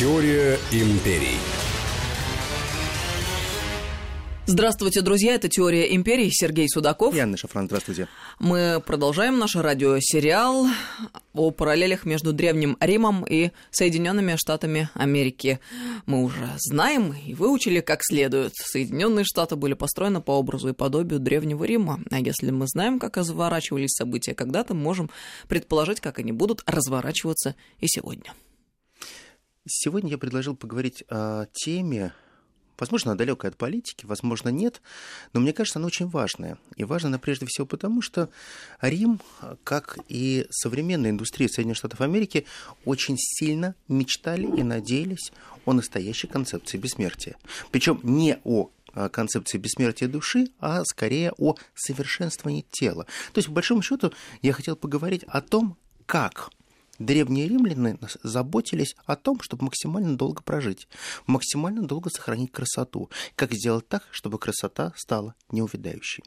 Теория империй. Здравствуйте, друзья. Это «Теория империи». Сергей Судаков. И Анна Шафран. Здравствуйте. Мы продолжаем наш радиосериал о параллелях между Древним Римом и Соединенными Штатами Америки. Мы уже знаем и выучили как следует. Соединенные Штаты были построены по образу и подобию Древнего Рима. А если мы знаем, как разворачивались события когда-то, можем предположить, как они будут разворачиваться и сегодня. Сегодня я предложил поговорить о теме, Возможно, она далекая от политики, возможно, нет, но мне кажется, она очень важная. И важна она прежде всего потому, что Рим, как и современная индустрия Соединенных Штатов Америки, очень сильно мечтали и надеялись о настоящей концепции бессмертия. Причем не о концепции бессмертия души, а скорее о совершенствовании тела. То есть, по большому счету, я хотел поговорить о том, как древние римляне заботились о том, чтобы максимально долго прожить, максимально долго сохранить красоту. Как сделать так, чтобы красота стала неувядающей.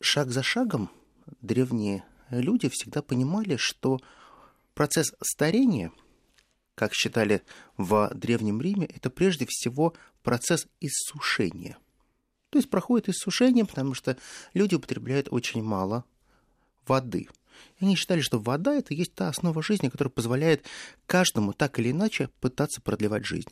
Шаг за шагом древние люди всегда понимали, что процесс старения, как считали в Древнем Риме, это прежде всего процесс иссушения. То есть проходит иссушение, потому что люди употребляют очень мало воды – и они считали, что вода – это есть та основа жизни, которая позволяет каждому так или иначе пытаться продлевать жизнь.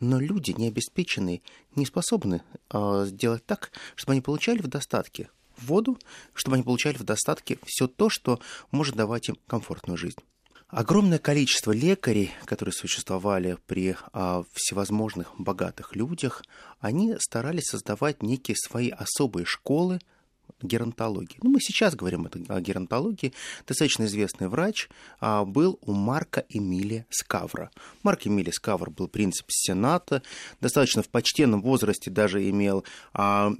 Но люди необеспеченные не способны э, сделать так, чтобы они получали в достатке воду, чтобы они получали в достатке все то, что может давать им комфортную жизнь. Огромное количество лекарей, которые существовали при а, всевозможных богатых людях, они старались создавать некие свои особые школы, геронтологии. Ну, мы сейчас говорим о геронтологии. Достаточно известный врач а, был у Марка Эмилия Скавра. Марк Эмилия Скавр был принцип Сената, достаточно в почтенном возрасте даже имел а,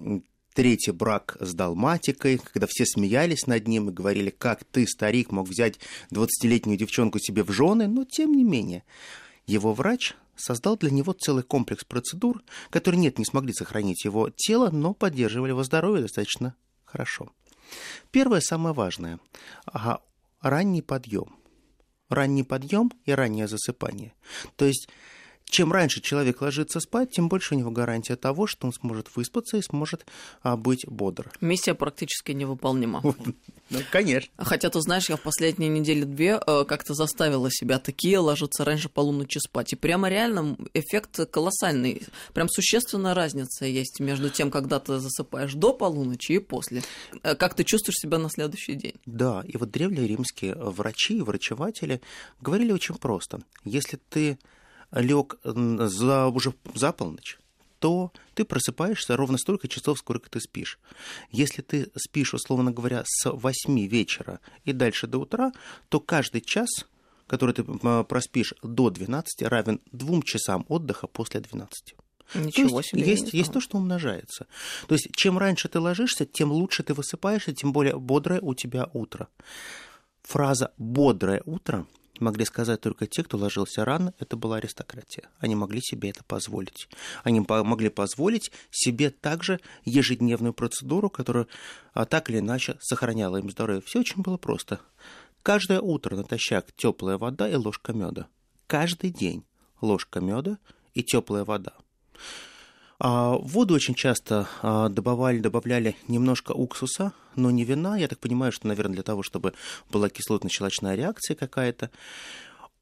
третий брак с далматикой, когда все смеялись над ним и говорили, как ты, старик, мог взять 20-летнюю девчонку себе в жены, но тем не менее. Его врач создал для него целый комплекс процедур, которые, нет, не смогли сохранить его тело, но поддерживали его здоровье достаточно Хорошо. Первое, самое важное. Ага, ранний подъем. Ранний подъем и раннее засыпание. То есть чем раньше человек ложится спать, тем больше у него гарантия того, что он сможет выспаться и сможет а, быть бодр. Миссия практически невыполнима. Ну, конечно. Хотя, ты знаешь, я в последние недели-две э, как-то заставила себя такие ложиться раньше полуночи спать. И прямо реально эффект колоссальный. Прям существенная разница есть между тем, когда ты засыпаешь до полуночи и после. Э, как ты чувствуешь себя на следующий день. Да, и вот древние римские врачи и врачеватели говорили очень просто. Если ты лег за, уже за полночь, то ты просыпаешься ровно столько часов, сколько ты спишь. Если ты спишь, условно говоря, с 8 вечера и дальше до утра, то каждый час, который ты проспишь до 12, равен двум часам отдыха после 12. Ничего то есть, себе. Есть, есть то, что умножается. То есть, чем раньше ты ложишься, тем лучше ты высыпаешься, тем более бодрое у тебя утро. Фраза «бодрое утро» могли сказать только те, кто ложился рано, это была аристократия. Они могли себе это позволить. Они могли позволить себе также ежедневную процедуру, которая а, так или иначе сохраняла им здоровье. Все очень было просто. Каждое утро натощак теплая вода и ложка меда. Каждый день ложка меда и теплая вода. А в воду очень часто а, добавляли, добавляли немножко уксуса, но не вина. Я так понимаю, что, наверное, для того, чтобы была кислотно-щелочная реакция какая-то.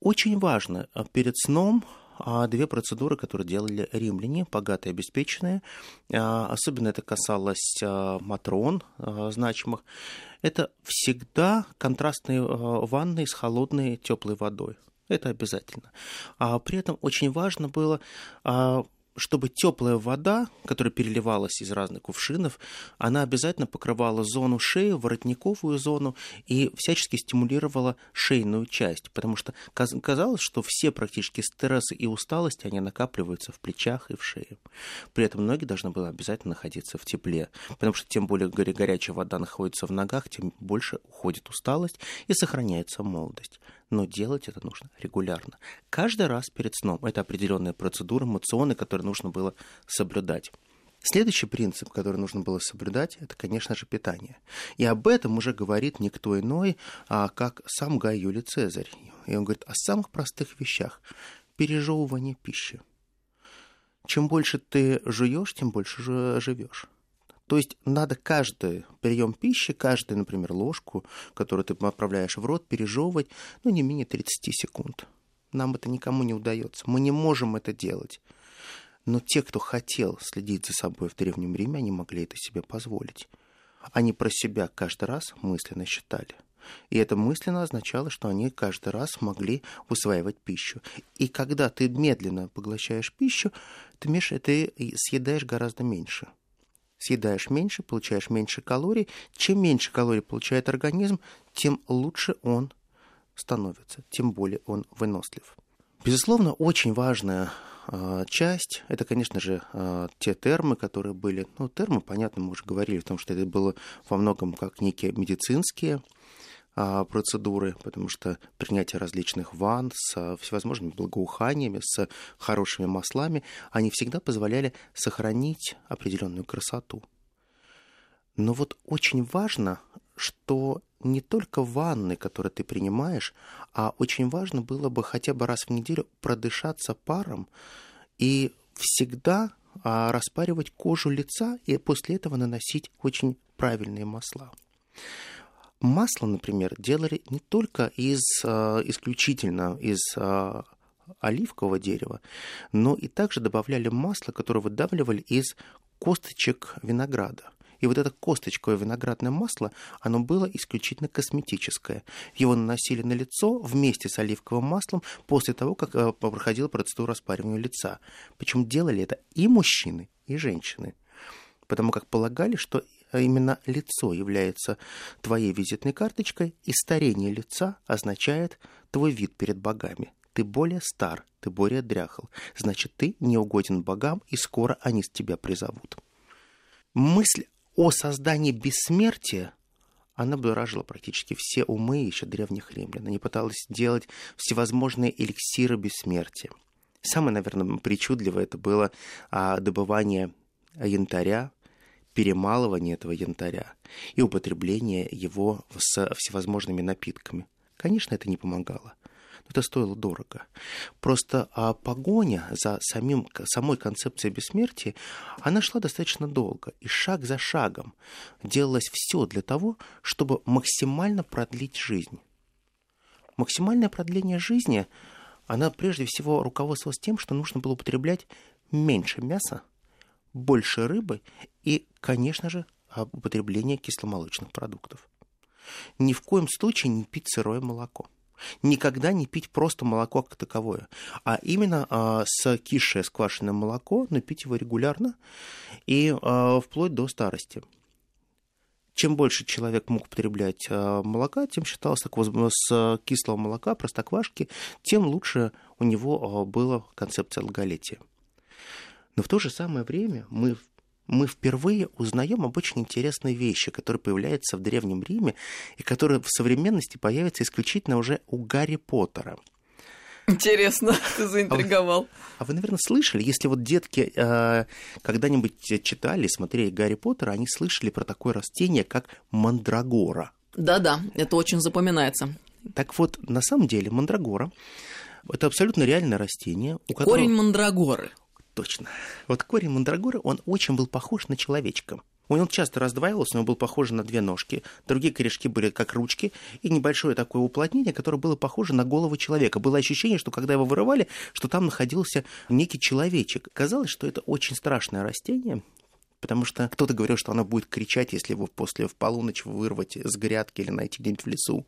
Очень важно а, перед сном две процедуры, которые делали римляне, богатые, обеспеченные. Особенно это касалось матрон значимых. Это всегда контрастные ванны с холодной теплой водой. Это обязательно. А при этом очень важно было чтобы теплая вода, которая переливалась из разных кувшинов, она обязательно покрывала зону шеи, воротниковую зону и всячески стимулировала шейную часть, потому что казалось, что все практически стрессы и усталости, они накапливаются в плечах и в шее. При этом ноги должны были обязательно находиться в тепле, потому что тем более горячая вода находится в ногах, тем больше уходит усталость и сохраняется молодость но делать это нужно регулярно. Каждый раз перед сном. Это определенная процедура, эмоционы, которые нужно было соблюдать. Следующий принцип, который нужно было соблюдать, это, конечно же, питание. И об этом уже говорит никто иной, а как сам Гай Юлий Цезарь. И он говорит о самых простых вещах. пережевывание пищи. Чем больше ты жуешь, тем больше живешь. То есть надо каждый прием пищи, каждую, например, ложку, которую ты отправляешь в рот, пережевывать, ну, не менее 30 секунд. Нам это никому не удается. Мы не можем это делать. Но те, кто хотел следить за собой в Древнем Риме, они могли это себе позволить. Они про себя каждый раз мысленно считали. И это мысленно означало, что они каждый раз могли усваивать пищу. И когда ты медленно поглощаешь пищу, ты, ты съедаешь гораздо меньше – съедаешь меньше, получаешь меньше калорий. Чем меньше калорий получает организм, тем лучше он становится, тем более он вынослив. Безусловно, очень важная э, часть это, конечно же, э, те термы, которые были. Ну, термы, понятно, мы уже говорили о том, что это было во многом как некие медицинские а, процедуры, потому что принятие различных ванн с а, всевозможными благоуханиями, с хорошими маслами, они всегда позволяли сохранить определенную красоту. Но вот очень важно, что не только ванны, которые ты принимаешь, а очень важно было бы хотя бы раз в неделю продышаться паром и всегда а, распаривать кожу лица и после этого наносить очень правильные масла. Масло, например, делали не только из, а, исключительно из а, оливкового дерева, но и также добавляли масло, которое выдавливали из косточек винограда. И вот это косточковое виноградное масло, оно было исключительно косметическое. Его наносили на лицо вместе с оливковым маслом после того, как э, проходила процедура распаривания лица. Причем делали это и мужчины, и женщины. Потому как полагали, что именно лицо является твоей визитной карточкой, и старение лица означает твой вид перед богами. Ты более стар, ты более дряхл, значит, ты не угоден богам, и скоро они с тебя призовут. Мысль о создании бессмертия она будоражила практически все умы еще древних римлян. Они пытались делать всевозможные эликсиры бессмертия. Самое, наверное, причудливое это было а, добывание янтаря, перемалывание этого янтаря и употребление его с всевозможными напитками. Конечно, это не помогало, но это стоило дорого. Просто а погоня за самим, самой концепцией бессмертия, она шла достаточно долго, и шаг за шагом делалось все для того, чтобы максимально продлить жизнь. Максимальное продление жизни, она прежде всего руководствовалась тем, что нужно было употреблять меньше мяса, больше рыбы и, конечно же, употребление кисломолочных продуктов. Ни в коем случае не пить сырое молоко. Никогда не пить просто молоко как таковое, а именно а, скисшее сквашенное молоко, но пить его регулярно и а, вплоть до старости. Чем больше человек мог употреблять а, молока, тем считалось так, с кислого молока, простоквашки, тем лучше у него а, была концепция долголетия. Но в то же самое время мы мы впервые узнаем об очень интересной вещи, которая появляется в Древнем Риме и которая в современности появится исключительно уже у Гарри Поттера. Интересно, ты заинтриговал. А вы, а вы наверное, слышали, если вот детки э, когда-нибудь читали, смотрели Гарри Поттера, они слышали про такое растение, как мандрагора. Да-да, это очень запоминается. Так вот, на самом деле мандрагора – это абсолютно реальное растение. У которого... Корень мандрагоры – Точно. Вот корень мандрагоры, он очень был похож на человечка. Он часто раздваивался, он был похож на две ножки. Другие корешки были как ручки, и небольшое такое уплотнение, которое было похоже на голову человека. Было ощущение, что когда его вырывали, что там находился некий человечек. Казалось, что это очень страшное растение, потому что кто-то говорил, что она будет кричать, если его после в полуночь вырвать с грядки или найти где-нибудь в лесу.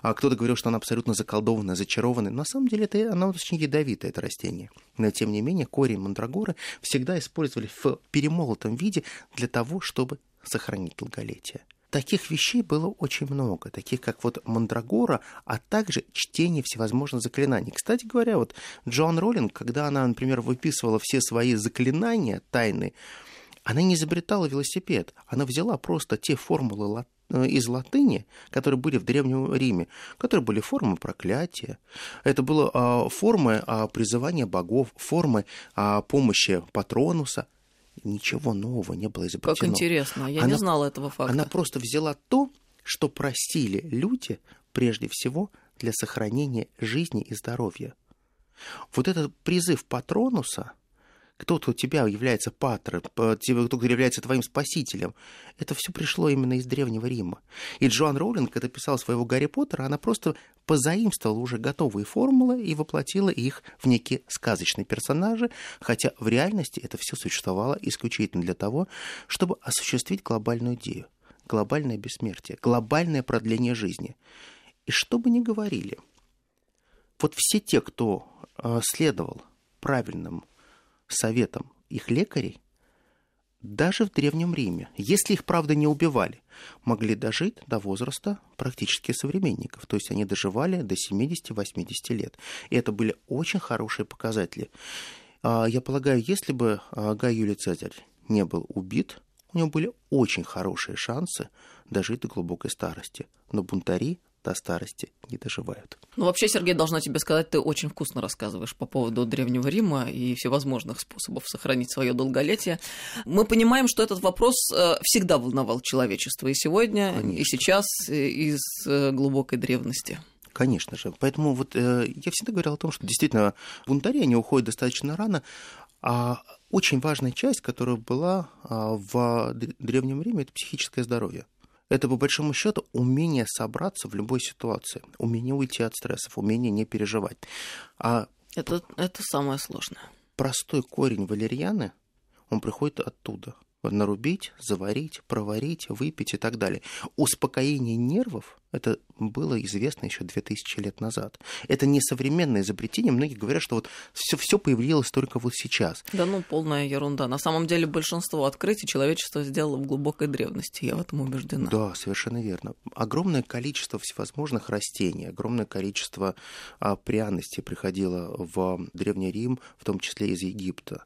А кто-то говорил, что она абсолютно заколдованная, зачарованная. На самом деле это, она очень ядовитое, это растение. Но тем не менее корень мандрагоры всегда использовали в перемолотом виде для того, чтобы сохранить долголетие. Таких вещей было очень много, таких как вот Мандрагора, а также чтение всевозможных заклинаний. Кстати говоря, вот Джоан Роллинг, когда она, например, выписывала все свои заклинания тайны, она не изобретала велосипед, она взяла просто те формулы э, из латыни, которые были в Древнем Риме, которые были формы проклятия. Это было а, формы а, призывания богов, формы а, помощи патронуса. Ничего нового не было изобретено. Как интересно, я она, не знала этого факта. Она просто взяла то, что просили люди прежде всего для сохранения жизни и здоровья. Вот этот призыв Патронуса – кто, кто тебя является патром, кто является твоим спасителем, это все пришло именно из Древнего Рима. И Джоан Роулинг, когда писала своего Гарри Поттера, она просто позаимствовала уже готовые формулы и воплотила их в некие сказочные персонажи, хотя в реальности это все существовало исключительно для того, чтобы осуществить глобальную идею, глобальное бессмертие, глобальное продление жизни. И что бы ни говорили, вот все те, кто э, следовал правильным советам их лекарей, даже в Древнем Риме, если их, правда, не убивали, могли дожить до возраста практически современников. То есть они доживали до 70-80 лет. И это были очень хорошие показатели. А, я полагаю, если бы а, Гай Юлий Цезарь не был убит, у него были очень хорошие шансы дожить до глубокой старости. Но бунтари до старости не доживают. Ну, вообще, Сергей, должна тебе сказать, ты очень вкусно рассказываешь по поводу Древнего Рима и всевозможных способов сохранить свое долголетие. Мы понимаем, что этот вопрос э, всегда волновал человечество и сегодня, Конечно. и сейчас, из э, глубокой древности. Конечно же. Поэтому вот э, я всегда говорил о том, что действительно бунтари, они уходят достаточно рано, а очень важная часть, которая была а, в Древнем Риме, это психическое здоровье. Это, по большому счету, умение собраться в любой ситуации, умение уйти от стрессов, умение не переживать. А это, это самое сложное. Простой корень валерьяны, он приходит оттуда – нарубить, заварить, проварить, выпить и так далее. Успокоение нервов это было известно еще 2000 лет назад. Это не современное изобретение. Многие говорят, что вот все, все появилось только вот сейчас. Да ну, полная ерунда. На самом деле большинство открытий человечество сделало в глубокой древности. Я в этом убеждена. Да, совершенно верно. Огромное количество всевозможных растений, огромное количество а, пряностей приходило в Древний Рим, в том числе из Египта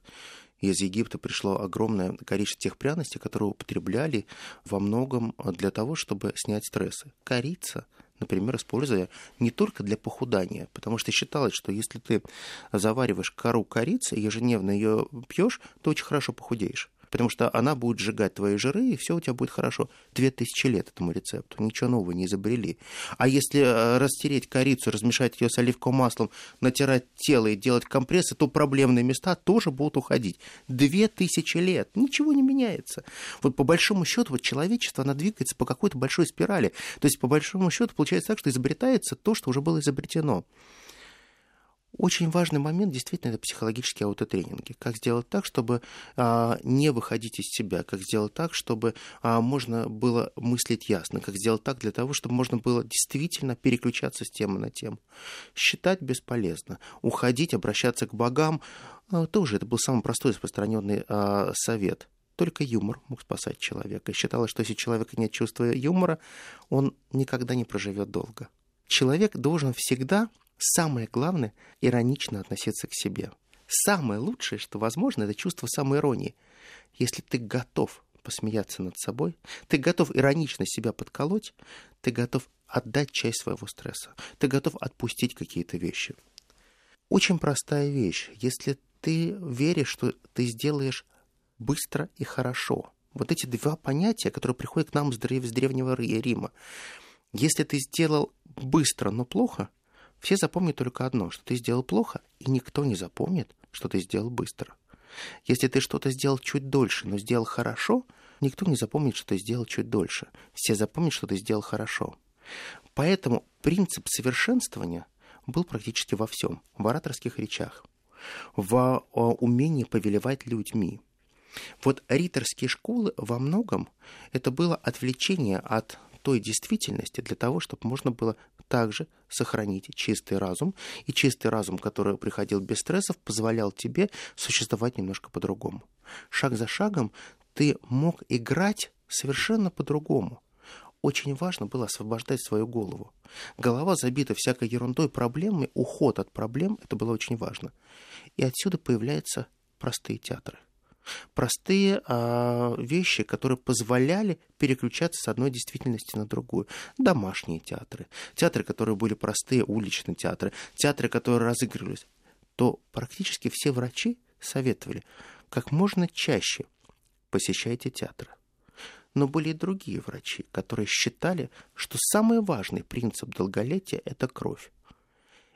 из Египта пришло огромное количество тех пряностей, которые употребляли во многом для того, чтобы снять стрессы. Корица, например, используя не только для похудания, потому что считалось, что если ты завариваешь кору корицы, ежедневно ее пьешь, то очень хорошо похудеешь потому что она будет сжигать твои жиры, и все у тебя будет хорошо. Две тысячи лет этому рецепту, ничего нового не изобрели. А если э, растереть корицу, размешать ее с оливковым маслом, натирать тело и делать компрессы, то проблемные места тоже будут уходить. Две тысячи лет, ничего не меняется. Вот по большому счету вот человечество, оно двигается по какой-то большой спирали. То есть по большому счету получается так, что изобретается то, что уже было изобретено. Очень важный момент действительно это психологические аутотренинги. Как сделать так, чтобы а, не выходить из себя, как сделать так, чтобы а, можно было мыслить ясно, как сделать так для того, чтобы можно было действительно переключаться с темы на тему. Считать бесполезно, уходить, обращаться к богам а, тоже это был самый простой распространенный а, совет. Только юмор мог спасать человека. Считалось, что если у человека нет чувства юмора, он никогда не проживет долго. Человек должен всегда Самое главное — иронично относиться к себе. Самое лучшее, что возможно, это чувство самоиронии. Если ты готов посмеяться над собой, ты готов иронично себя подколоть, ты готов отдать часть своего стресса, ты готов отпустить какие-то вещи. Очень простая вещь. Если ты веришь, что ты сделаешь быстро и хорошо, вот эти два понятия, которые приходят к нам с древнего Рима. Если ты сделал быстро, но плохо – все запомнят только одно, что ты сделал плохо, и никто не запомнит, что ты сделал быстро. Если ты что-то сделал чуть дольше, но сделал хорошо, никто не запомнит, что ты сделал чуть дольше. Все запомнят, что ты сделал хорошо. Поэтому принцип совершенствования был практически во всем. В ораторских речах, в умении повелевать людьми. Вот риторские школы во многом это было отвлечение от той действительности для того, чтобы можно было также сохранить чистый разум. И чистый разум, который приходил без стрессов, позволял тебе существовать немножко по-другому. Шаг за шагом ты мог играть совершенно по-другому. Очень важно было освобождать свою голову. Голова забита всякой ерундой, проблемами, уход от проблем, это было очень важно. И отсюда появляются простые театры – простые а, вещи, которые позволяли переключаться с одной действительности на другую. Домашние театры, театры, которые были простые, уличные театры, театры, которые разыгрывались, то практически все врачи советовали как можно чаще посещайте театры. Но были и другие врачи, которые считали, что самый важный принцип долголетия – это кровь.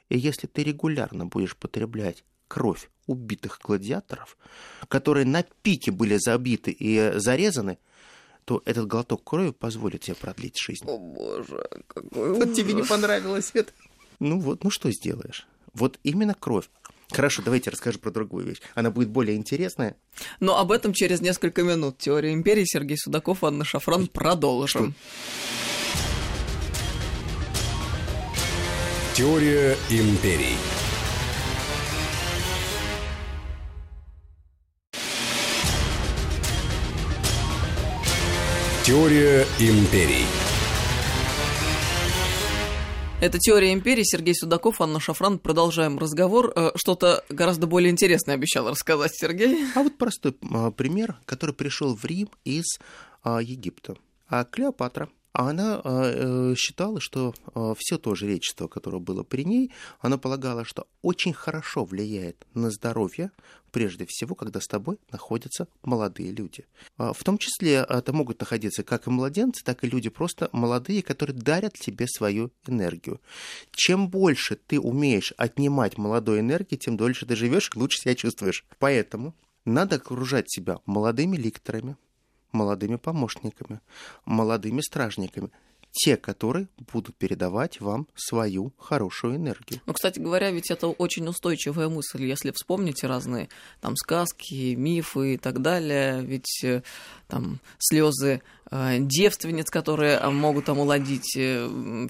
И если ты регулярно будешь потреблять кровь убитых гладиаторов, которые на пике были забиты и зарезаны, то этот глоток крови позволит тебе продлить жизнь. О боже, какой Вот тебе не ужас. понравилось это? Ну вот, ну что сделаешь? Вот именно кровь. Хорошо, давайте расскажу про другую вещь. Она будет более интересная. Но об этом через несколько минут. Теория империи Сергей Судаков, Анна Шафран. Продолжим. Теория империй. Теория империй. Это «Теория империи». Сергей Судаков, Анна Шафран. Продолжаем разговор. Э, Что-то гораздо более интересное обещал рассказать Сергей. А вот простой а, пример, который пришел в Рим из а, Египта. А Клеопатра, она а, э, считала, что все то жречество, которое было при ней, она полагала, что очень хорошо влияет на здоровье, прежде всего, когда с тобой находятся молодые люди. А, В том числе это могут находиться как и младенцы, так и люди просто молодые, которые дарят тебе свою энергию. Чем больше ты умеешь отнимать молодой энергии, тем дольше ты живешь лучше себя чувствуешь. Поэтому надо окружать себя молодыми ликторами, молодыми помощниками, молодыми стражниками, те, которые будут передавать вам свою хорошую энергию. Ну, кстати говоря, ведь это очень устойчивая мысль. Если вспомните разные там сказки, мифы и так далее, ведь э, там слезы э, девственниц, которые э, могут омолодить,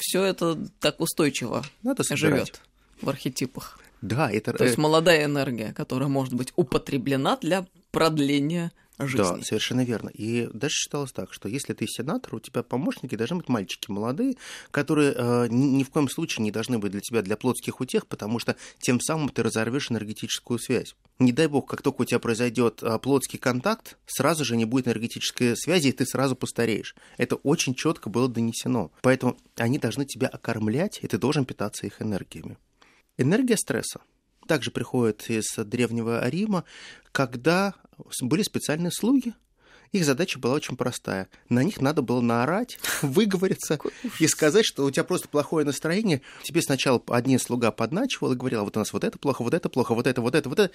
все это так устойчиво Надо живет в архетипах. Да, это... То есть молодая энергия, которая может быть употреблена для продления жизни. Да, совершенно верно. И даже считалось так, что если ты сенатор, у тебя помощники должны быть мальчики молодые, которые э, ни, ни в коем случае не должны быть для тебя для плотских утех, потому что тем самым ты разорвешь энергетическую связь. Не дай бог, как только у тебя произойдет э, плотский контакт, сразу же не будет энергетической связи, и ты сразу постареешь. Это очень четко было донесено. Поэтому они должны тебя окормлять, и ты должен питаться их энергиями. Энергия стресса также приходит из древнего Рима, когда были специальные слуги. Их задача была очень простая. На них надо было наорать, выговориться и сказать, что у тебя просто плохое настроение. Тебе сначала один слуга подначивал и говорил, «А вот у нас вот это плохо, вот это плохо, вот это, вот это, вот это.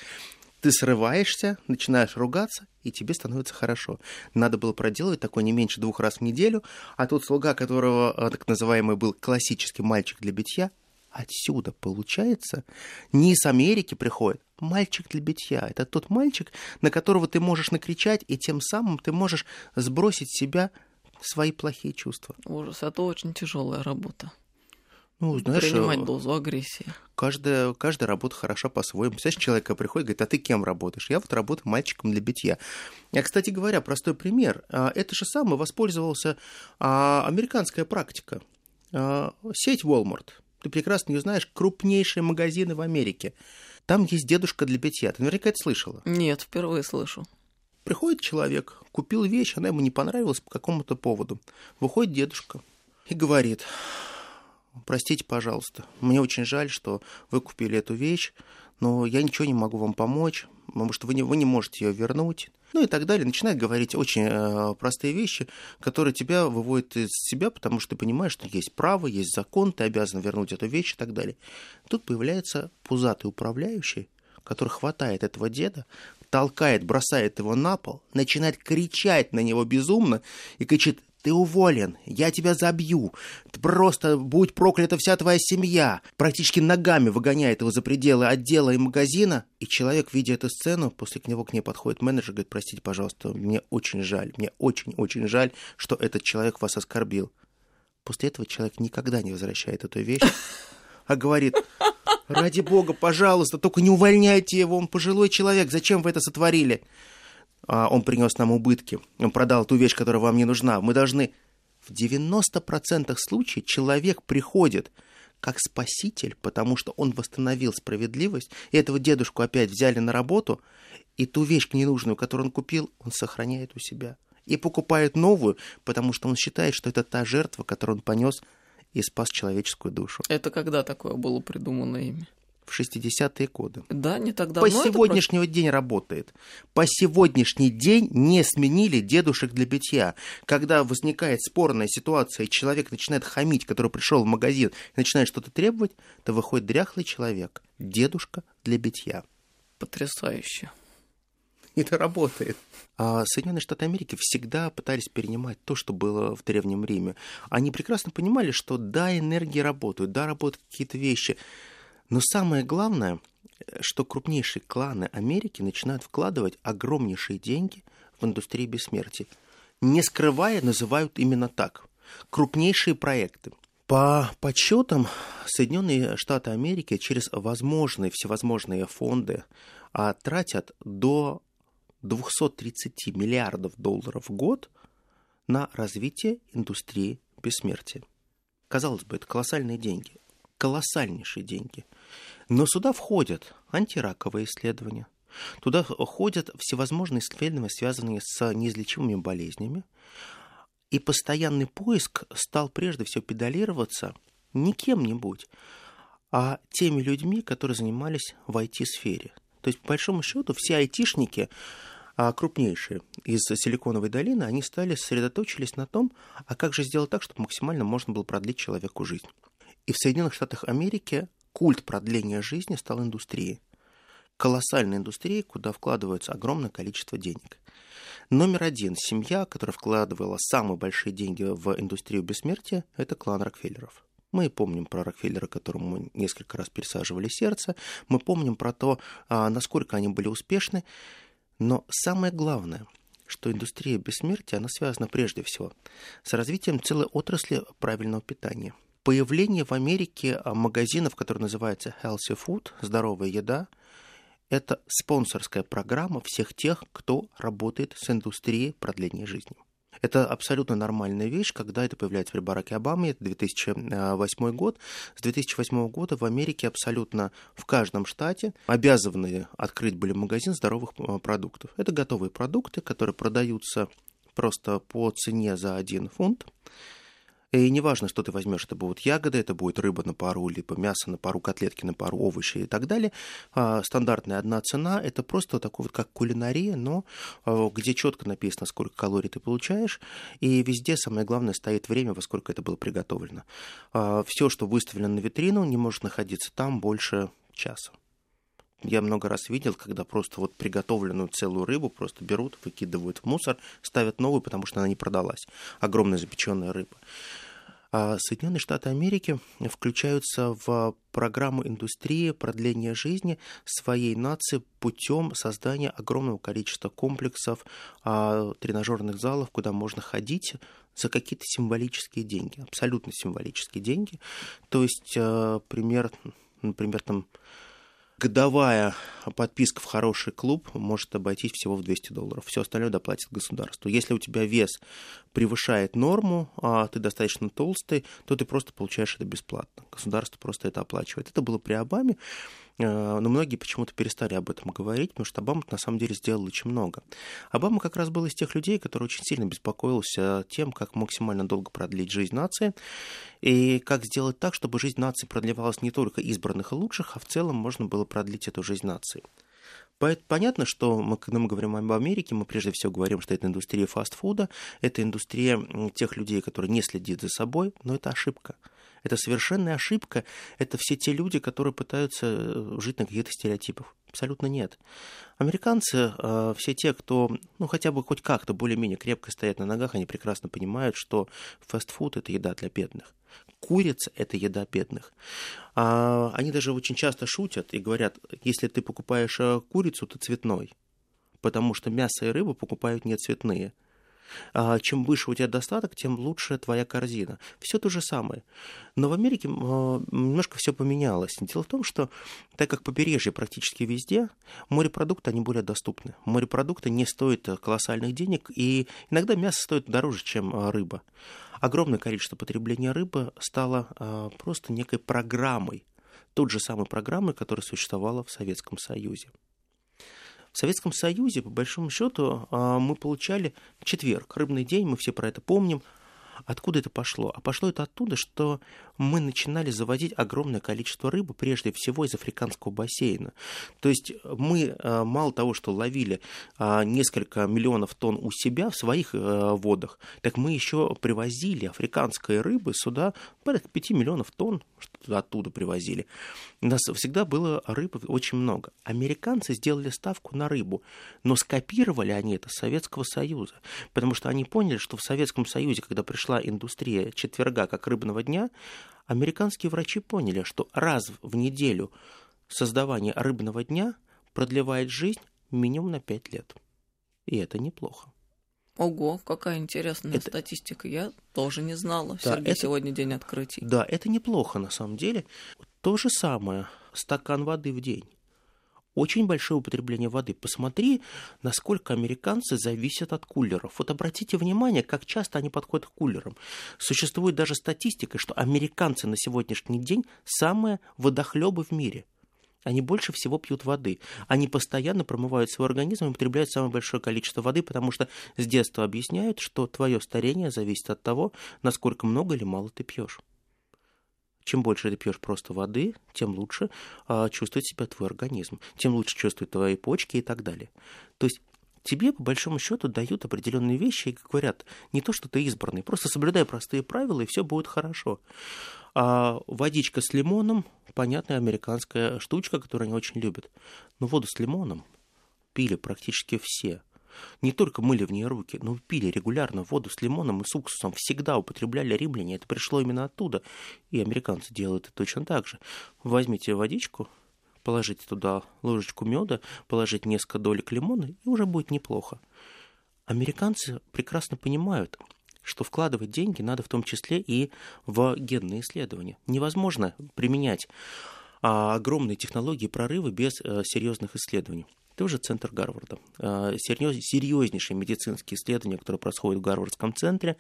Ты срываешься, начинаешь ругаться, и тебе становится хорошо. Надо было проделывать такое не меньше двух раз в неделю, а тот слуга, которого э, так называемый был классический мальчик для битья, отсюда получается, не из Америки приходит, мальчик для битья. Это тот мальчик, на которого ты можешь накричать, и тем самым ты можешь сбросить с себя свои плохие чувства. Ужас, это очень тяжелая работа. Ну, знаешь, Принимать э, дозу агрессии. каждая, каждая работа хороша по-своему. Представляешь, человек приходит, говорит, а ты кем работаешь? Я вот работаю мальчиком для битья. Я, кстати говоря, простой пример. А, Это же самое воспользовался а, американская практика. А, Сеть Walmart. Ты прекрасно ее знаешь, крупнейшие магазины в Америке. Там есть дедушка для битья. Ты наверняка это слышала. Нет, впервые слышу. Приходит человек, купил вещь, она ему не понравилась по какому-то поводу. Выходит дедушка и говорит, простите, пожалуйста, мне очень жаль, что вы купили эту вещь, но я ничего не могу вам помочь, потому что вы не, вы не можете ее вернуть. Ну и так далее. Начинает говорить очень э, простые вещи, которые тебя выводят из себя, потому что ты понимаешь, что есть право, есть закон, ты обязан вернуть эту вещь и так далее. Тут появляется пузатый управляющий, который хватает этого деда, толкает, бросает его на пол, начинает кричать на него безумно и кричит, ты уволен, я тебя забью, просто будь проклята вся твоя семья. Практически ногами выгоняет его за пределы отдела и магазина. И человек, видя эту сцену, после него к ней подходит менеджер, говорит, простите, пожалуйста, мне очень жаль, мне очень-очень жаль, что этот человек вас оскорбил. После этого человек никогда не возвращает эту вещь, а говорит, ради бога, пожалуйста, только не увольняйте его, он пожилой человек, зачем вы это сотворили? А, он принес нам убытки, он продал ту вещь, которая вам не нужна. Мы должны... В 90% случаев человек приходит как спаситель, потому что он восстановил справедливость, и этого дедушку опять взяли на работу, и ту вещь ненужную, которую он купил, он сохраняет у себя. И покупает новую, потому что он считает, что это та жертва, которую он понес и спас человеческую душу. Это когда такое было придумано ими? В 60-е годы. Да, не так По давно. это сегодняшний день работает. По сегодняшний день не сменили дедушек для битья. Когда возникает спорная ситуация, и человек начинает хамить, который пришел в магазин, и начинает что-то требовать, то выходит дряхлый человек, дедушка для битья. Потрясающе. Это работает. А Соединенные Штаты Америки всегда пытались перенимать то, что было в Древнем Риме. Они прекрасно понимали, что да, энергии работают, да, работают какие-то вещи. Но самое главное, что крупнейшие кланы Америки начинают вкладывать огромнейшие деньги в индустрию бессмертия. Не скрывая, называют именно так. Крупнейшие проекты. По подсчетам, Соединенные Штаты Америки через возможные всевозможные фонды а, тратят до 230 миллиардов долларов в год на развитие индустрии бессмертия. Казалось бы, это колоссальные деньги. Колоссальнейшие деньги. Но сюда входят антираковые исследования, туда входят всевозможные исследования, связанные с неизлечимыми болезнями, и постоянный поиск стал прежде всего педалироваться не кем-нибудь, а теми людьми, которые занимались в IT-сфере. То есть, по большому счету, все айтишники, а крупнейшие из Силиконовой долины, они стали сосредоточились на том, а как же сделать так, чтобы максимально можно было продлить человеку жизнь. И в Соединенных Штатах Америки культ продления жизни стал индустрией. Колоссальной индустрией, куда вкладывается огромное количество денег. Номер один семья, которая вкладывала самые большие деньги в индустрию бессмертия, это клан Рокфеллеров. Мы помним про Рокфеллера, которому несколько раз пересаживали сердце. Мы помним про то, а, насколько они были успешны. Но самое главное, что индустрия бессмертия, она связана прежде всего с развитием целой отрасли правильного питания. Появление в Америке а, магазинов, которые называются Healthy Food, здоровая еда, это спонсорская программа всех тех, кто работает с индустрией продления жизни. Это абсолютно нормальная вещь, когда это появляется при Бараке Обаме, это 2008 год. С 2008 года в Америке абсолютно в каждом штате обязаны открыть были магазин здоровых э, продуктов. Это готовые продукты, которые продаются просто по цене за один фунт. И неважно, что ты возьмешь, это будут ягоды, это будет рыба на пару, либо мясо на пару, котлетки на пару, овощи и так далее. А, стандартная одна цена, это просто такой вот как кулинария, но а, где четко написано, сколько калорий ты получаешь, и везде самое главное стоит время, во сколько это было приготовлено. А, Все, что выставлено на витрину, не может находиться там больше часа. Я много раз видел, когда просто вот приготовленную целую рыбу просто берут, выкидывают в мусор, ставят новую, потому что она не продалась. Огромная запеченная рыба. А Соединенные Штаты Америки включаются в программу индустрии продления жизни своей нации путем создания огромного количества комплексов, а, тренажерных залов, куда можно ходить за какие-то символические деньги, абсолютно символические деньги. То есть, а, пример, например, там годовая подписка в хороший клуб может обойтись всего в 200 долларов. Все остальное доплатит государство. Если у тебя вес превышает норму, а ты достаточно толстый, то ты просто получаешь это бесплатно. Государство просто это оплачивает. Это было при Обаме. Э, но многие почему-то перестали об этом говорить, потому что Обама на самом деле сделал очень много. Обама как раз был из тех людей, который очень сильно беспокоился тем, как максимально долго продлить жизнь нации, и как сделать так, чтобы жизнь нации продлевалась не только избранных и лучших, а в целом можно было продлить эту жизнь нации. Понятно, что мы, когда мы говорим об Америке, мы прежде всего говорим, что это индустрия фастфуда, это индустрия тех людей, которые не следят за собой, но это ошибка. Это совершенная ошибка. Это все те люди, которые пытаются э, жить на каких-то стереотипах. Абсолютно нет. Американцы, э, все те, кто, ну, хотя бы хоть как-то более-менее крепко стоят на ногах, они прекрасно понимают, что фастфуд – это еда для бедных. Курица – это еда бедных. А, они даже очень часто шутят и говорят, если ты покупаешь э, курицу, ты цветной, потому что мясо и рыбу покупают не цветные – чем выше у тебя достаток, тем лучше твоя корзина. Все то же самое. Но в Америке а, немножко все поменялось. Дело в том, что так как побережье практически везде, морепродукты, они более доступны. Морепродукты не стоят колоссальных денег, и иногда мясо стоит дороже, чем а, рыба. Огромное количество потребления рыбы стало просто некой программой, той же самой программой, которая существовала в Советском Союзе. В Советском Союзе, по большому счету, а, мы получали четверг, рыбный день, мы все про это помним. Откуда это пошло? А пошло это оттуда, что мы начинали заводить огромное количество рыбы, прежде всего из африканского бассейна. То есть мы э, мало того, что ловили а, несколько миллионов тонн у себя в своих э, водах, так мы еще привозили африканской рыбы сюда порядка 5 миллионов тонн оттуда привозили. У нас всегда было рыбы очень много. Американцы сделали ставку на рыбу, но скопировали они это с Советского Союза, потому что они поняли, что в Советском Союзе, когда пришла индустрия четверга как рыбного дня, американские врачи поняли, что раз в неделю создавание рыбного дня продлевает жизнь минимум на 5 лет. И это неплохо. Ого, какая интересная это... статистика. Я тоже не знала. Да, Сергей, это... сегодня день открытий. Да, это неплохо на самом деле. То же самое. Стакан воды в день. Очень большое употребление воды. Посмотри, насколько американцы зависят от кулеров. Вот обратите внимание, как часто они подходят к кулерам. Существует даже статистика, что американцы на сегодняшний день самые водохлебы в мире – они больше всего пьют воды. Они постоянно промывают свой организм и употребляют самое большое количество воды, потому что с детства объясняют, что твое старение зависит от того, насколько много или мало ты пьешь. Чем больше ты пьешь просто воды, тем лучше а, чувствует себя твой организм, тем лучше чувствуют твои почки и так далее. То есть тебе, по большому счету, дают определенные вещи и говорят, не то, что ты избранный, просто соблюдай простые правила, и все будет хорошо. А водичка с лимоном, понятная американская штучка, которую они очень любят. Но воду с лимоном пили практически все. Не только мыли в ней руки, но пили регулярно воду с лимоном и с уксусом. Всегда употребляли римляне. Это пришло именно оттуда. И американцы делают это точно так же. Возьмите водичку, положите туда ложечку меда, положите несколько долек лимона, и уже будет неплохо. Американцы прекрасно понимают, что вкладывать деньги надо в том числе и в генные исследования. Невозможно применять а, огромные технологии прорыва без а, серьезных исследований. Тоже центр Гарварда. А, серьез, серьезнейшие медицинские исследования, которые происходят в Гарвардском центре.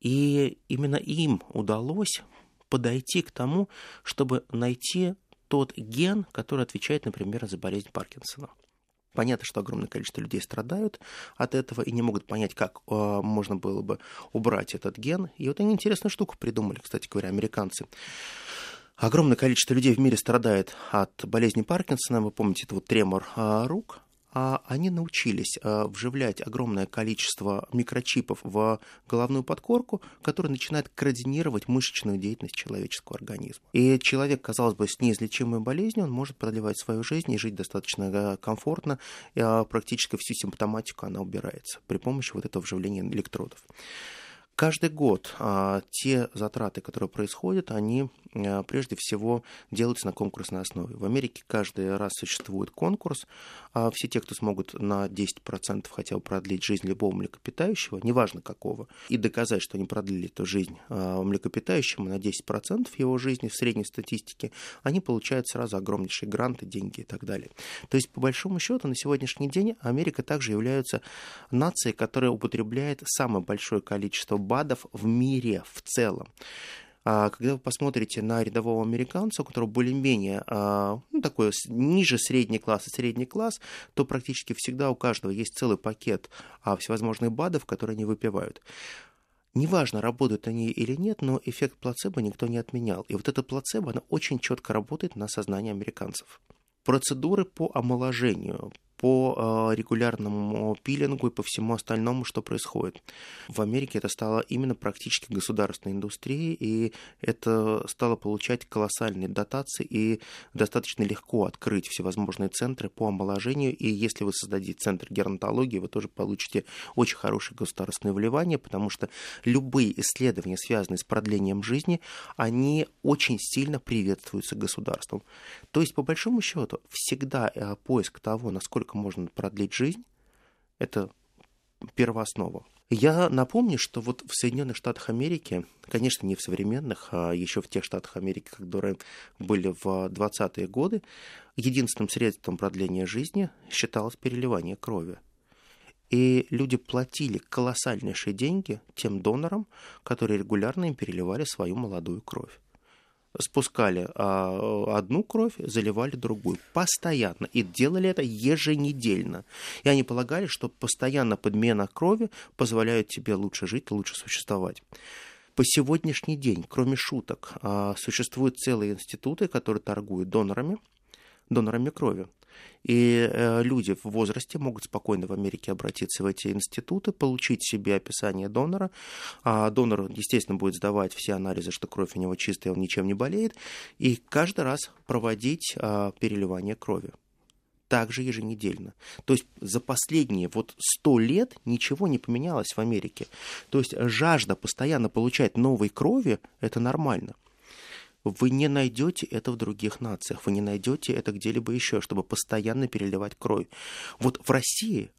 И именно им удалось подойти к тому, чтобы найти тот ген, который отвечает, например, за болезнь Паркинсона. Понятно, что огромное количество людей страдают от этого и не могут понять, как э, можно было бы убрать этот ген. И вот они интересную штуку придумали, кстати говоря, американцы. Огромное количество людей в мире страдает от болезни Паркинсона. Вы помните, это вот тремор э, рук а они научились а, вживлять огромное количество микрочипов в головную подкорку, который начинает координировать мышечную деятельность человеческого организма. И человек, казалось бы, с неизлечимой болезнью, он может продлевать свою жизнь и жить достаточно а, комфортно, и практически всю симптоматику она убирается при помощи вот этого вживления электродов. Каждый год а, те затраты, которые происходят, они а, прежде всего делаются на конкурсной основе. В Америке каждый раз существует конкурс. А все те, кто смогут на 10% хотя бы продлить жизнь любого млекопитающего, неважно какого, и доказать, что они продлили эту жизнь а, млекопитающему на 10% его жизни в средней статистике, они получают сразу огромнейшие гранты, деньги и так далее. То есть, по большому счету, на сегодняшний день Америка также является нацией, которая употребляет самое большое количество БАДов в мире в целом. А когда вы посмотрите на рядового американца, у которого более-менее а, ну, такой ниже средний класс и средний класс, то практически всегда у каждого есть целый пакет а, всевозможных БАДов, которые они выпивают. Неважно, работают они или нет, но эффект плацебо никто не отменял. И вот эта плацебо, она очень четко работает на сознание американцев. Процедуры по омоложению, по э, регулярному пилингу и по всему остальному, что происходит. В Америке это стало именно практически государственной индустрией, и это стало получать колоссальные дотации, и достаточно легко открыть всевозможные центры по омоложению, и если вы создадите центр геронтологии, вы тоже получите очень хорошее государственное вливание, потому что любые исследования, связанные с продлением жизни, они очень сильно приветствуются государством. То есть, по большому счету, всегда э, поиск того, насколько насколько можно продлить жизнь, это первооснова. Я напомню, что вот в Соединенных Штатах Америки, конечно, не в современных, а еще в тех Штатах Америки, которые были в 20-е годы, единственным средством продления жизни считалось переливание крови. И люди платили колоссальнейшие деньги тем донорам, которые регулярно им переливали свою молодую кровь спускали а, одну кровь, заливали другую. Постоянно. И делали это еженедельно. И они полагали, что постоянно подмена крови позволяет тебе лучше жить, лучше существовать. По сегодняшний день, кроме шуток, а, существуют целые институты, которые торгуют донорами, донорами крови. И э, люди в возрасте могут спокойно в Америке обратиться в эти институты, получить себе описание донора. А донор, естественно, будет сдавать все анализы, что кровь у него чистая, он ничем не болеет. И каждый раз проводить а, переливание крови также еженедельно. То есть за последние вот сто лет ничего не поменялось в Америке. То есть жажда постоянно получать новой крови – это нормально. Вы не найдете это в других нациях, вы не найдете это где-либо еще, чтобы постоянно переливать кровь. Вот в России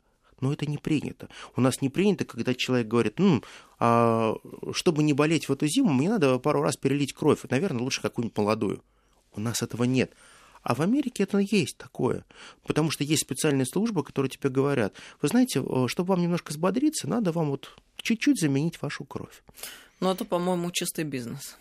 но это не принято. У нас не принято, когда человек говорит, М, а, чтобы не болеть в эту зиму, мне надо пару раз перелить кровь. Наверное, лучше какую-нибудь молодую. У нас этого нет. А в Америке это есть такое. Потому что есть специальные службы, которые тебе говорят, вы знаете, чтобы вам немножко взбодриться, надо вам вот чуть-чуть заменить вашу кровь. Ну, это, по-моему, чистый бизнес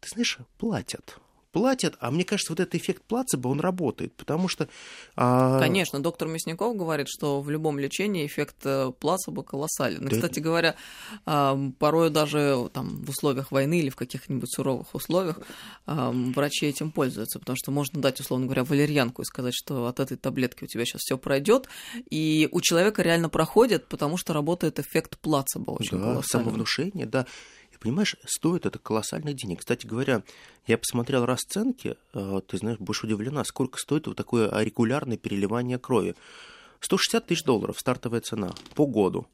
ты знаешь, платят платят, а мне кажется, вот этот эффект плацебо, он работает, потому что... А... Конечно, доктор Мясников говорит, что в любом лечении эффект э, плацебо колоссален. Да. кстати говоря, порой даже там, в условиях войны или в каких-нибудь суровых условиях врачи этим пользуются, потому что можно дать, условно говоря, валерьянку и сказать, что от этой таблетки у тебя сейчас все пройдет, и у человека реально проходит, потому что работает эффект плацебо очень да, самовнушение, да. И понимаешь, стоит это колоссальных денег. Кстати говоря, я посмотрел расценки, э, ты знаешь, будешь удивлена, сколько стоит вот такое регулярное переливание крови. 160 тысяч долларов стартовая цена по году.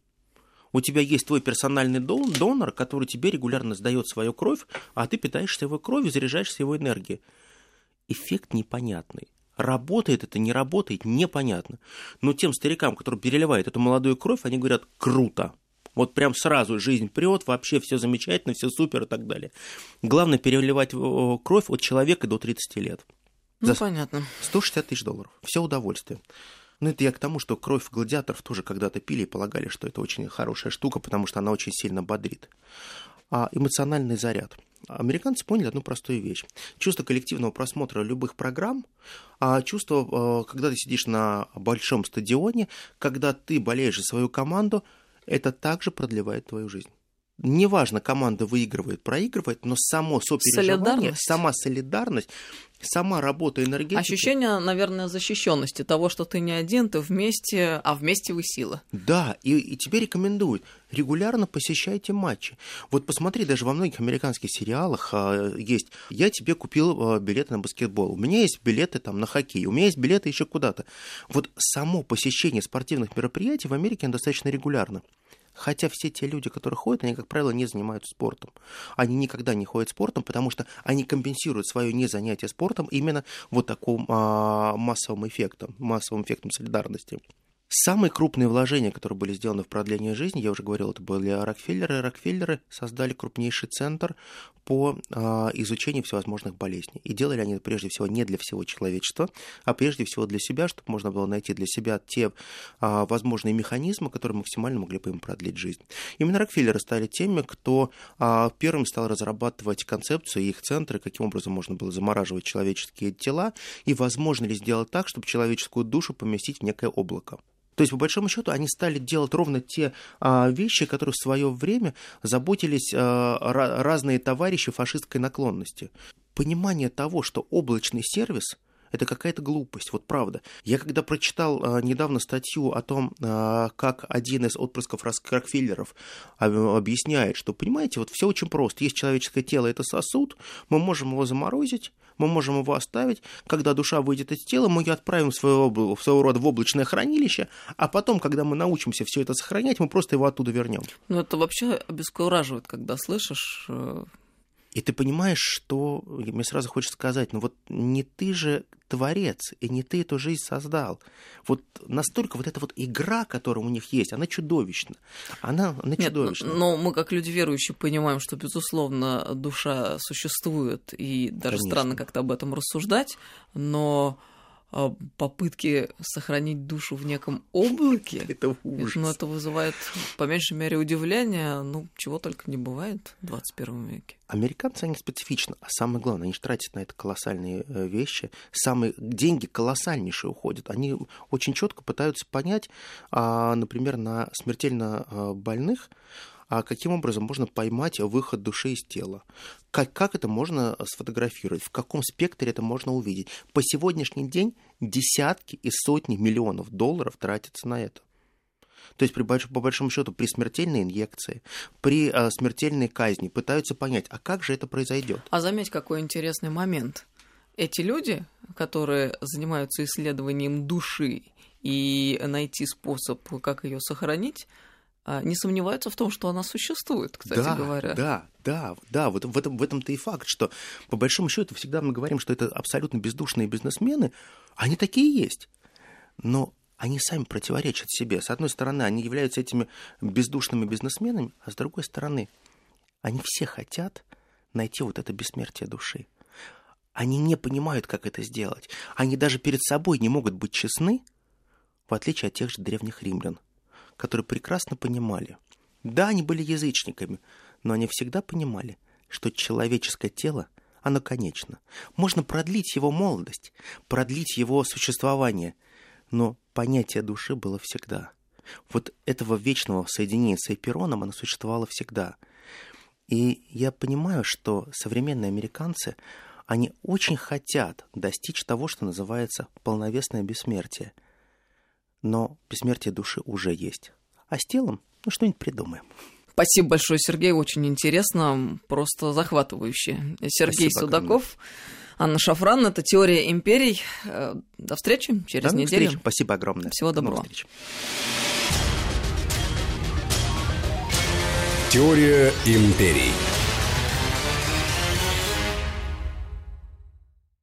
У тебя есть твой персональный донор, который тебе регулярно сдает свою кровь, а ты питаешься его кровью, заряжаешься его энергией. Эффект непонятный. Работает это, не работает, непонятно. Но тем старикам, которые переливают эту молодую кровь, они говорят, круто, вот прям сразу жизнь прет, вообще все замечательно, все супер и так далее. Главное переливать кровь от человека до 30 лет. Ну, За понятно. 160 тысяч долларов. Все удовольствие. Ну, это я к тому, что кровь гладиаторов тоже когда-то пили и полагали, что это очень хорошая штука, потому что она очень сильно бодрит. А эмоциональный заряд. Американцы поняли одну простую вещь. Чувство коллективного просмотра любых программ, а чувство, э, когда ты сидишь на большом стадионе, когда ты болеешь за свою команду – это также продлевает твою жизнь. Неважно, команда выигрывает, проигрывает, но само сопереживание, сама солидарность, сама работа энергетики. Ощущение, наверное, защищенности того, что ты не один, ты вместе, а вместе вы сила. Да, и, и тебе рекомендуют регулярно посещайте матчи. Вот посмотри, даже во многих американских сериалах а, есть. Я тебе купил а, билеты на баскетбол. У меня есть билеты там на хоккей. У меня есть билеты еще куда-то. Вот само посещение спортивных мероприятий в Америке достаточно регулярно. Хотя все те люди, которые ходят, они, как правило, не занимаются спортом. Они никогда не ходят спортом, потому что они компенсируют свое незанятие спортом именно вот таким а, массовым эффектом, массовым эффектом солидарности. Самые крупные вложения, которые были сделаны в продление жизни, я уже говорил, это были Рокфеллеры. Рокфеллеры создали крупнейший центр по а, изучению всевозможных болезней. И делали они это прежде всего не для всего человечества, а прежде всего для себя, чтобы можно было найти для себя те а, возможные механизмы, которые максимально могли бы им продлить жизнь. Именно Рокфеллеры стали теми, кто а, первым стал разрабатывать концепцию их центры, каким образом можно было замораживать человеческие тела, и возможно ли сделать так, чтобы человеческую душу поместить в некое облако. То есть, по большому счету, они стали делать ровно те а, вещи, которые в свое время заботились а, разные товарищи фашистской наклонности. Понимание того, что облачный сервис это какая-то глупость, вот правда. Я когда прочитал а, недавно статью о том, а, как один из отпрысков Рокфеллеров а, объясняет, что, понимаете, вот все очень просто. Есть человеческое тело, это сосуд, мы можем его заморозить, мы можем его оставить. Когда душа выйдет из тела, мы ее отправим своего, своего рода в облачное хранилище, а потом, когда мы научимся все это сохранять, мы просто его оттуда вернем. Ну, это вообще обескураживает, когда слышишь э, и ты понимаешь, что мне сразу хочется сказать, ну вот не ты же творец, и не ты эту жизнь создал. Вот настолько вот эта вот игра, которая у них есть, она чудовищна. Она, она Нет, чудовищна. Но мы, как люди верующие, понимаем, что, безусловно, душа существует, и даже Конечно. странно как-то об этом рассуждать, но попытки сохранить душу в неком облаке. Это ужас. Ну, это вызывает, по меньшей мере, удивление. Ну, чего только не бывает в 21 веке. Американцы, они специфичны. А самое главное, они же тратят на это колоссальные э, вещи. Самые деньги колоссальнейшие уходят. Они очень четко пытаются понять, а, например, на смертельно а, больных, а каким образом можно поймать выход души из тела? Как, как это можно сфотографировать? В каком спектре это можно увидеть? По сегодняшний день десятки и сотни миллионов долларов тратятся на это. То есть, при, по большому счету, при смертельной инъекции, при э, смертельной казни пытаются понять, а как же это произойдет. А заметь, какой интересный момент. Эти люди, которые занимаются исследованием души и найти способ, как ее сохранить, не сомневаются в том, что она существует, кстати да, говоря. Да, да, да, вот в этом, в этом-то и факт, что по большому счету всегда мы говорим, что это абсолютно бездушные бизнесмены, они такие есть. Но они сами противоречат себе. С одной стороны, они являются этими бездушными бизнесменами, а с другой стороны, они все хотят найти вот это бессмертие души. Они не понимают, как это сделать. Они даже перед собой не могут быть честны, в отличие от тех же древних римлян, которые прекрасно понимали. Да, они были язычниками, но они всегда понимали, что человеческое тело, оно конечно. Можно продлить его молодость, продлить его существование – но понятие души было всегда. Вот этого вечного соединения с Эйпероном, оно существовало всегда. И я понимаю, что современные американцы, они очень хотят достичь того, что называется полновесное бессмертие. Но бессмертие души уже есть. А с телом, ну, что-нибудь придумаем. Спасибо большое, Сергей. Очень интересно, просто захватывающе. Сергей Спасибо, Судаков. Огромное. Анна Шафран. Это «Теория империй». Э, до встречи через До неделю. Встреч. Спасибо огромное. Всего доброго. Теория империй.